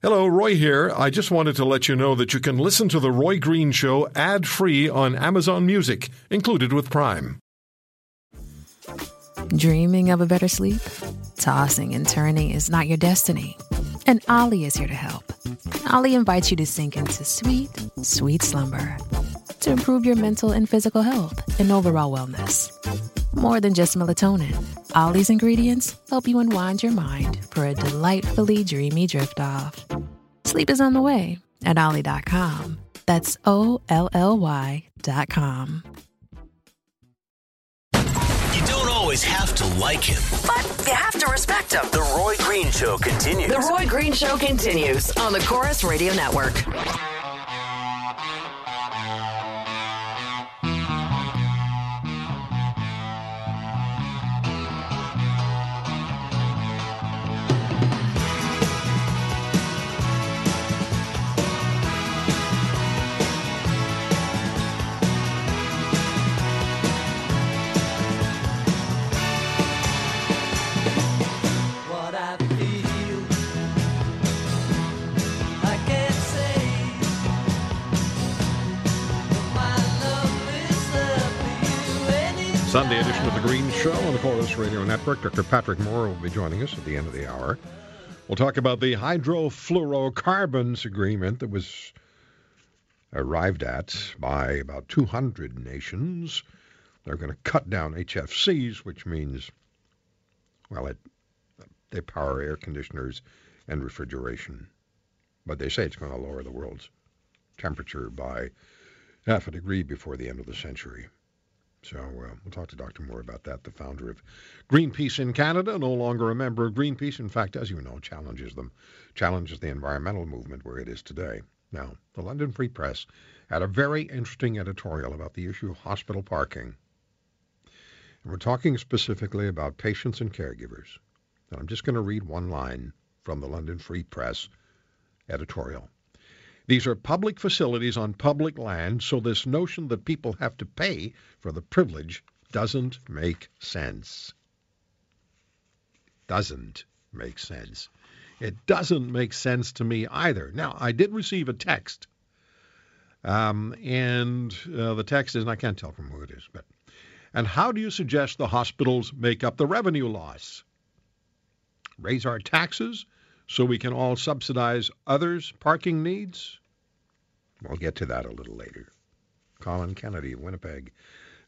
Hello, Roy here. I just wanted to let you know that you can listen to The Roy Green Show ad free on Amazon Music, included with Prime. Dreaming of a better sleep? Tossing and turning is not your destiny. And Olly is here to help. Olly invites you to sink into sweet, sweet slumber to improve your mental and physical health and overall wellness. More than just melatonin, Olly's ingredients help you unwind your mind for a delightfully dreamy drift off. Sleep is on the way at Olly.com. That's O L L Y.com. You don't always have to like him. But you have to respect him. The Roy Green Show continues. The Roy Green Show continues on the Corus Radio Network. Sunday edition of the Green Show on the Corus Radio Network. Dr. Patrick Moore will be joining us at the end of the hour. We'll talk about the hydrofluorocarbons agreement that was arrived at by about 200 nations. They're going to cut down HFCs, which means, well, it, they power air conditioners and refrigeration. But they say it's going to lower the world's temperature by half a degree before the end of the century. So uh, we'll talk to Dr. Moore about that, the founder of Greenpeace in Canada, no longer a member of Greenpeace. In fact, as you know, challenges them, challenges the environmental movement where it is today. Now, the London Free Press had a very interesting editorial about the issue of hospital parking. And we're talking specifically about patients and caregivers. And I'm just going to read one line from the London Free Press editorial. These are public facilities on public land, so this notion that people have to pay for the privilege doesn't make sense. Doesn't make sense. It doesn't make sense to me either. Now, I did receive a text, um, and uh, the text is, and I can't tell from who it is, but, and how do you suggest the hospitals make up the revenue loss? Raise our taxes so we can all subsidize others' parking needs? We'll get to that a little later. Colin Kennedy of Winnipeg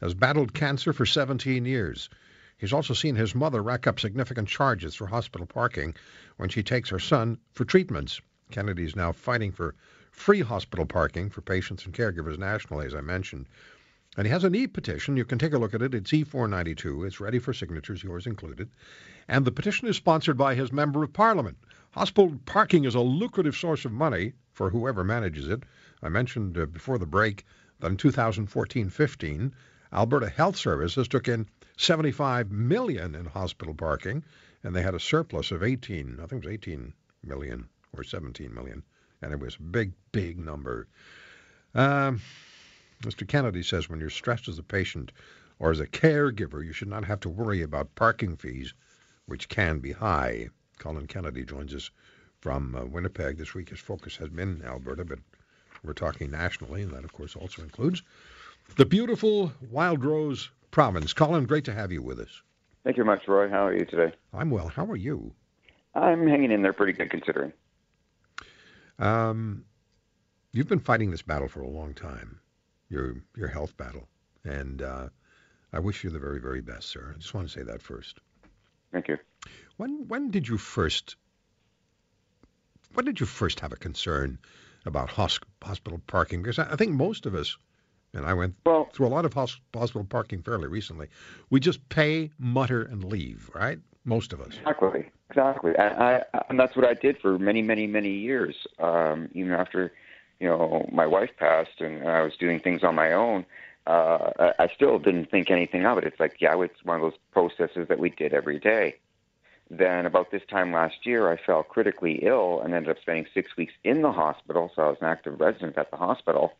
has battled cancer for 17 years. He's also seen his mother rack up significant charges for hospital parking when she takes her son for treatments. Kennedy is now fighting for free hospital parking for patients and caregivers nationally, as I mentioned. And he has an e-petition. You can take a look at it. It's E492. It's ready for signatures, yours included. And the petition is sponsored by his member of parliament. Hospital parking is a lucrative source of money for whoever manages it. I mentioned uh, before the break that in 2014-15, Alberta Health Services took in 75 million in hospital parking, and they had a surplus of 18. I think it was 18 million or 17 million, and it was a big, big number. Um, Mr. Kennedy says when you're stressed as a patient or as a caregiver, you should not have to worry about parking fees, which can be high. Colin Kennedy joins us from uh, Winnipeg this week. His focus has been Alberta, but we're talking nationally, and that, of course, also includes the beautiful Wildrose province. Colin, great to have you with us. Thank you very much, Roy. How are you today? I'm well. How are you? I'm hanging in there pretty good considering. Um, you've been fighting this battle for a long time, your your health battle, and uh, I wish you the very, very best, sir. I just want to say that first. Thank you. When when did you first when did you first have a concern about hos- hospital parking? Because I, think most of us, and I went Well, through a lot of hos- hospital parking fairly recently, we just pay, mutter, and leave, right? Most of us. exactly, exactly, and, I, and that's what I did for many, many, many years. Um, even after, you know, my wife passed and I was doing things on my own, uh, I, still didn't think anything of it. It's like, yeah, it's one of those processes that we did every day. Then about this time last year, I fell critically ill and ended up spending six weeks in the hospital. So I was an active resident at the hospital,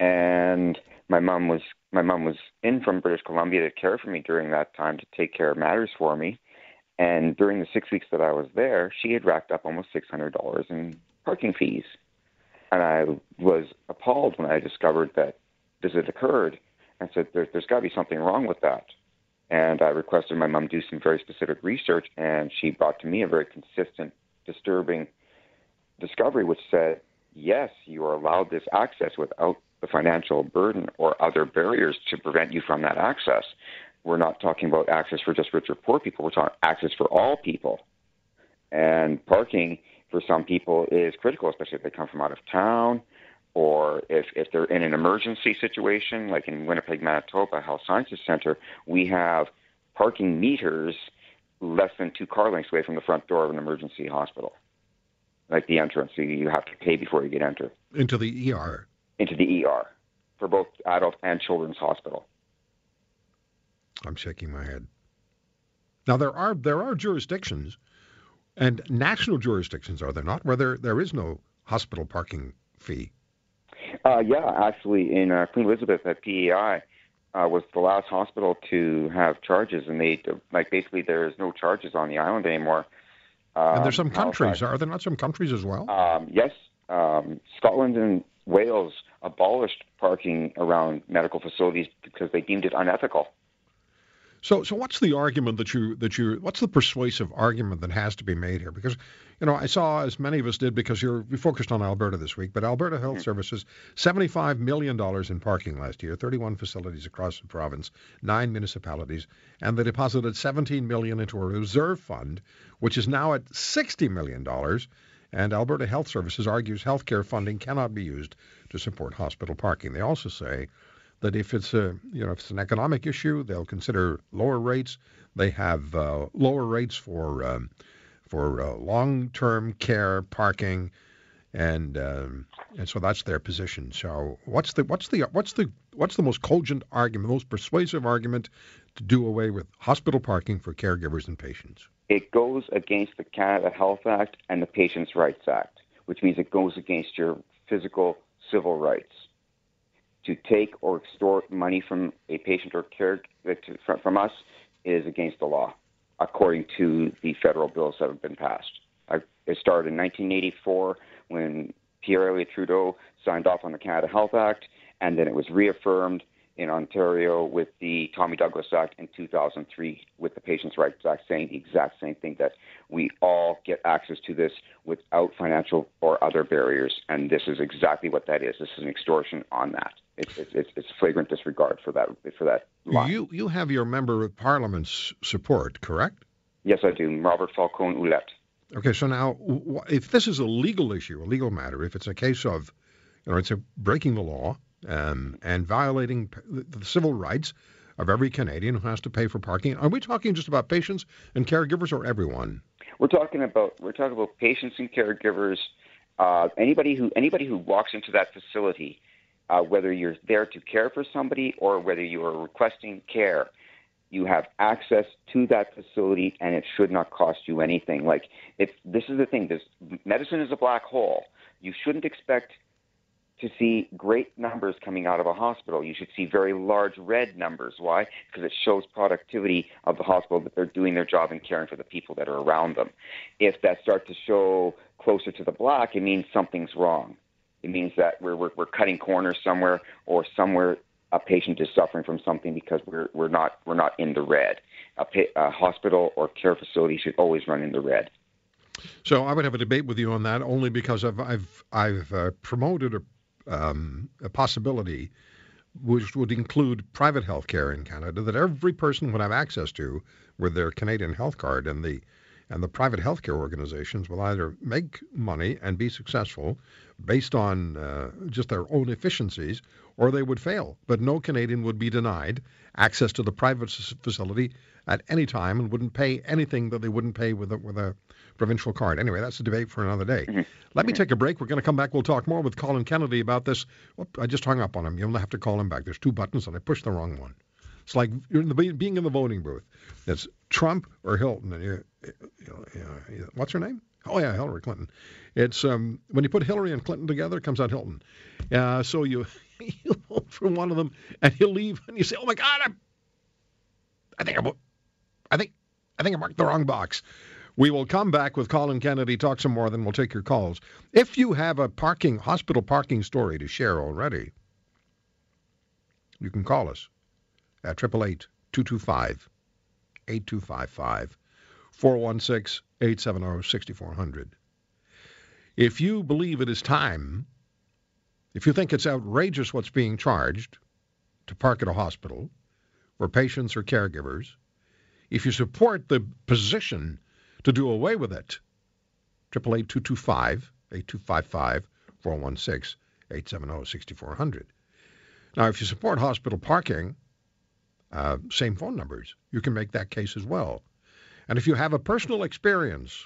and my mom was my mom was in from British Columbia to care for me during that time to take care of matters for me. And during the six weeks that I was there, she had racked up almost six hundred dollars in parking fees, and I was appalled when I discovered that this occurred. I said, there, "There's got to be something wrong with that." And I requested my mom do some very specific research, and she brought to me a very consistent, disturbing discovery, which said, yes, you are allowed this access without the financial burden or other barriers to prevent you from that access. We're not talking about access for just rich or poor people. We're talking access for all people. And parking for some people is critical, especially if they come from out of town or if, if they're in an emergency situation, like in Winnipeg, Manitoba Health Sciences Center, we have parking meters less than two car lengths away from the front door of an emergency hospital, like the entrance. So you have to pay before you get enter Into the ER. into the ER for both adult and children's hospital. I'm shaking my head. Now there are there are jurisdictions, and national jurisdictions are there not, where there, there is no hospital parking fee. Uh, yeah, actually, in uh, Queen Elizabeth at PEI uh, was the last hospital to have charges, and they like basically there's no charges on the island anymore. Um, and there's some countries. Are there not some countries as well? Um, yes, um, Scotland and Wales abolished parking around medical facilities because they deemed it unethical. So, so what's the argument that you that you what's the persuasive argument that has to be made here? Because, you know, I saw as many of us did because you're we focused on Alberta this week, but Alberta Health Services, seventy-five million dollars in parking last year, thirty-one facilities across the province, nine municipalities, and they deposited seventeen million into a reserve fund, which is now at sixty million dollars. And Alberta Health Services argues healthcare funding cannot be used to support hospital parking. They also say that if it's a you know if it's an economic issue, they'll consider lower rates. They have uh, lower rates for um, for uh, long-term care parking, and um, and so that's their position. So what's the what's the what's the what's the most cogent argument, most persuasive argument to do away with hospital parking for caregivers and patients? It goes against the Canada Health Act and the Patients' Rights Act, which means it goes against your physical civil rights. To take or extort money from a patient or care from, us is against the law, according to the federal bills that have been passed. It started in 1984 when Pierre Elliott Trudeau signed off on the Canada Health Act, and then it was reaffirmed in Ontario with the Tommy Douglas Act in 2003 with the Patients' Rights Act saying the exact same thing that we all get access to this without financial or other barriers. And this is exactly what that is. This is an extortion on that. It's, it's, it's, flagrant disregard for that, for that line. You you have your member of parliament's support, correct? Yes, I do. Robert Falcon Ouellette. Okay, so now if this is a legal issue, a legal matter, if it's a case of, you know, it's a breaking the law um, and violating the civil rights of every Canadian who has to pay for parking, are we talking just about patients and caregivers or everyone? We're talking about we're talking about patients and caregivers. Uh, anybody who anybody who walks into that facility, uh, whether you're there to care for somebody or whether you are requesting care, you have access to that facility, and it should not cost you anything. Like it's this is the thing. This medicine is a black hole. You shouldn't expect to see great numbers coming out of a hospital. You should see very large red numbers. Why? Because it shows productivity of the hospital that they're doing their job and caring for the people that are around them. If that starts to show closer to the black, it means something's wrong. It means that we're, we're, we're cutting corners somewhere or somewhere a patient is suffering from something because we're, we're, not, we're not in the red. A, a hospital or care facility should always run in the red. So I would have a debate with you on that only because I've I've I've uh, promoted a um, a possibility which would include private health care in Canada that every person would have access to with their Canadian health card. And the and the private healthcare organizations will either make money and be successful based on uh, just their own efficiencies or they would fail. But no Canadian would be denied access to the private facility at any time and wouldn't pay anything that they wouldn't pay with a, with a provincial card. Anyway, that's a debate for another day. Let me take a break. We're going to come back. We'll talk more with Colin Kennedy about this. Whoop, I just hung up on him. You'll have to call him back. There's two buttons and I pushed the wrong one. It's like the, being in the voting booth. It's Trump or Hilton. And you, you know, what's her name? Oh yeah, Hillary Clinton. It's um, when you put Hillary and Clinton together, it comes out Hilton. Uh, so you you vote for one of them and you leave and you say, oh my God, I'm, I think I'm, I think I think I marked the wrong box. We will come back with Colin Kennedy, talk some more, then we'll take your calls. If you have a parking hospital parking story to share already, you can call us at 888 225 8255 416 870 6400. If you believe it is time, if you think it's outrageous what's being charged to park at a hospital for patients or caregivers, if you support the position to do away with it, 888 225 8255 416 870 6400. Now, if you support hospital parking, uh, same phone numbers. You can make that case as well. And if you have a personal experience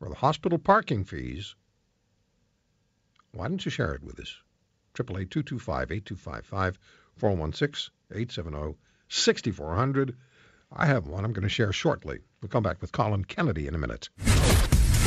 or the hospital parking fees, why don't you share it with us? 888 225 8255 416 870 6400. I have one I'm going to share shortly. We'll come back with Colin Kennedy in a minute.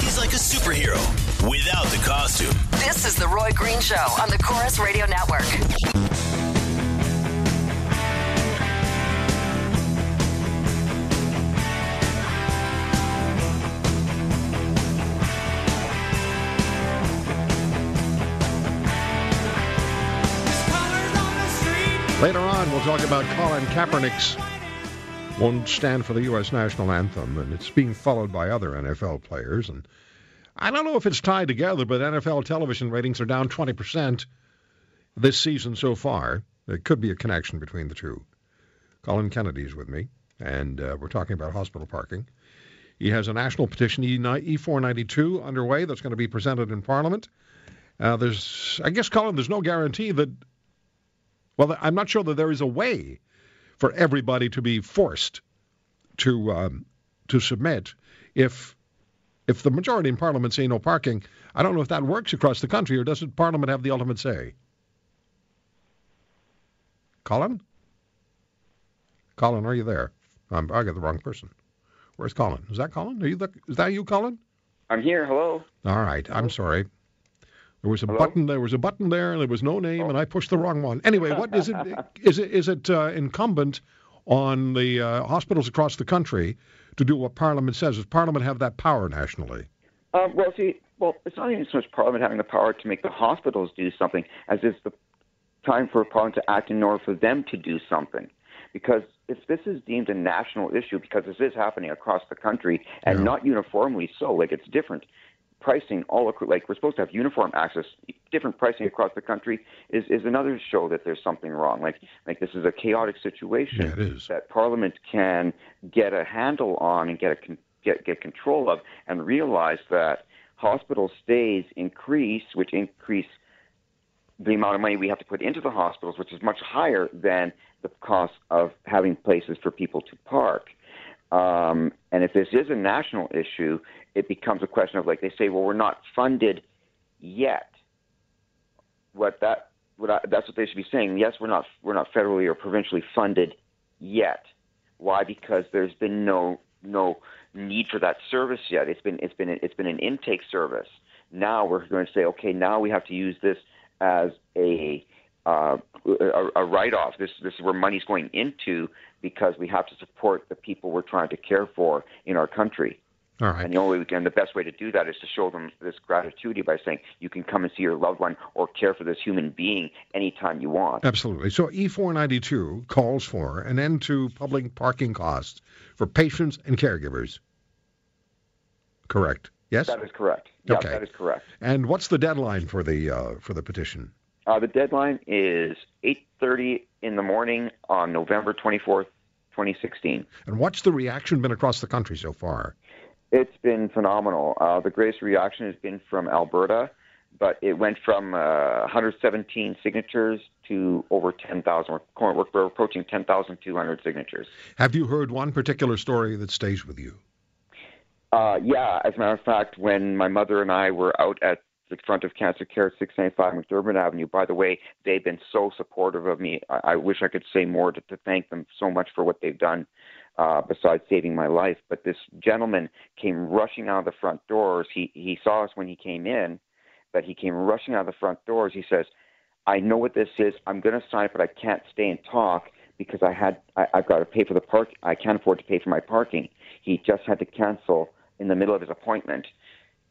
He's like a superhero without the costume. This is The Roy Green Show on the Corus Radio Network. We'll talk about Colin Kaepernick's won't stand for the U.S. national anthem, and it's being followed by other NFL players. And I don't know if it's tied together, but NFL television ratings are down 20% this season so far. There could be a connection between the two. Colin Kennedy's with me, and uh, we're talking about hospital parking. He has a national petition, E E492, underway that's going to be presented in Parliament. Uh, there's, I guess, Colin, there's no guarantee that, well, I'm not sure that there is a way for everybody to be forced to um, to submit if if the majority in Parliament say no parking. I don't know if that works across the country, or doesn't Parliament have the ultimate say? Colin? Colin, are you there? Um, I got the wrong person. Where's Colin? Is that Colin? Are you the, is that you, Colin? I'm here. Hello. All right. I'm sorry. There was a Hello? button. There was a button there, and there was no name, and I pushed the wrong one. Anyway, what is it? Is it is it uh, incumbent on the uh, hospitals across the country to do what Parliament says? Does Parliament have that power nationally? Um, well, see, well, it's not even so much Parliament having the power to make the hospitals do something as it's the time for Parliament to act in order for them to do something. Because if this is deemed a national issue, because this is happening across the country and Yeah. not uniformly so, like it's different pricing all across, like we're supposed to have uniform access, different pricing across the country is, is another show that there's something wrong. Like like this is a chaotic situation Yeah, that Parliament can get a handle on and get a con- get get control of, and realize that hospital stays increase, which increase the amount of money we have to put into the hospitals, which is much higher than the cost of having places for people to park. Um, and if this is a national issue, it becomes a question of like they say, well, we're not funded yet. What that what I, that's what they should be saying. Yes, we're not we're not federally or provincially funded yet. Why? Because there's been no no need for that service yet. It's been it's been it's been an intake service. Now we're going to say, okay, now we have to use this as a uh, a, a write-off. This this is where money's going into because we have to support the people we're trying to care for in our country. All right. And the only can, the best way to do that is to show them this gratitude by saying you can come and see your loved one or care for this human being anytime you want. Absolutely. So E492 calls for an end to public parking costs for patients and caregivers. Correct. Yes. That is correct. Yeah, Okay. that is correct. And what's the deadline for the uh, for the petition? Uh, the deadline is 8:30 in the morning on November 24th, 2016. And what's the reaction been across the country so far? It's been phenomenal. Uh, the greatest reaction has been from Alberta, but it went from uh, 117 signatures to over 10,000. We're, we're, approaching 10,200 signatures. Have you heard one particular story that stays with you? Uh, yeah, as a matter of fact, when my mother and I were out at the front of Cancer Care at 695 McDermot Avenue, by the way, they've been so supportive of me. I, I wish I could say more to, to thank them so much for what they've done uh, besides saving my life. But this gentleman came rushing out of the front doors. He, he saw us when he came in, but he came rushing out of the front doors. He says, I know what this is. I'm going to sign it, but I can't stay and talk because I had I, I've got to pay for the park. I can't afford to pay for my parking. He just had to cancel in the middle of his appointment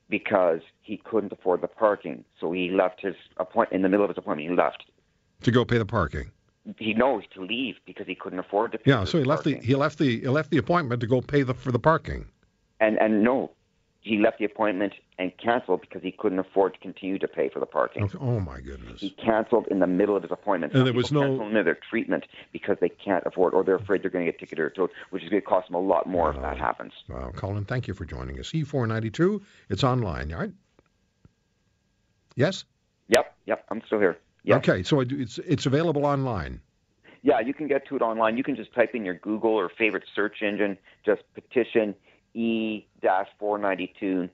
because he couldn't afford the parking. So he left his appoint in the middle of his appointment. He left. To go pay the parking. He knows to leave because he couldn't afford to pay. Yeah, so he left the parking. he left the he left the appointment to go pay the for the parking. and and no, he left the appointment and canceled because he couldn't afford to continue to pay for the parking. Oh my goodness. He canceled in the middle of his appointment. And Some there was no- cancel their treatment because they can't afford, or they're afraid they're going to get ticketed or towed, which is going to cost them a lot more if that happens. Wow, Colin, thank you for joining us. E492, it's online, all right? Yes? Yep, yep, I'm still here. Yep. Okay, so it's it's available online. Yeah, you can get to it online. You can just type in your Google or favorite search engine, just petition E-492,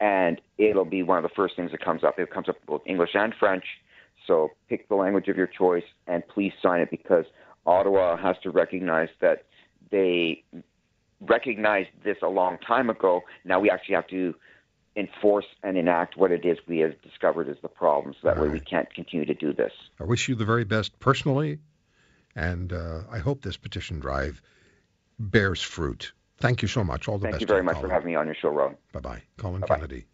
and it'll be one of the first things that comes up. It comes up both English and French. So pick the language of your choice and please sign it because Ottawa has to recognize that they recognized this a long time ago. Now we actually have to enforce and enact what it is we have discovered is the problem. So that way we can't continue to do this. I wish you the very best personally, and uh, I hope this petition drive bears fruit. Thank you so much. All the Thank best. you very much for having me on your show, Rob. Bye-bye. Colin Bye-bye. Kennedy.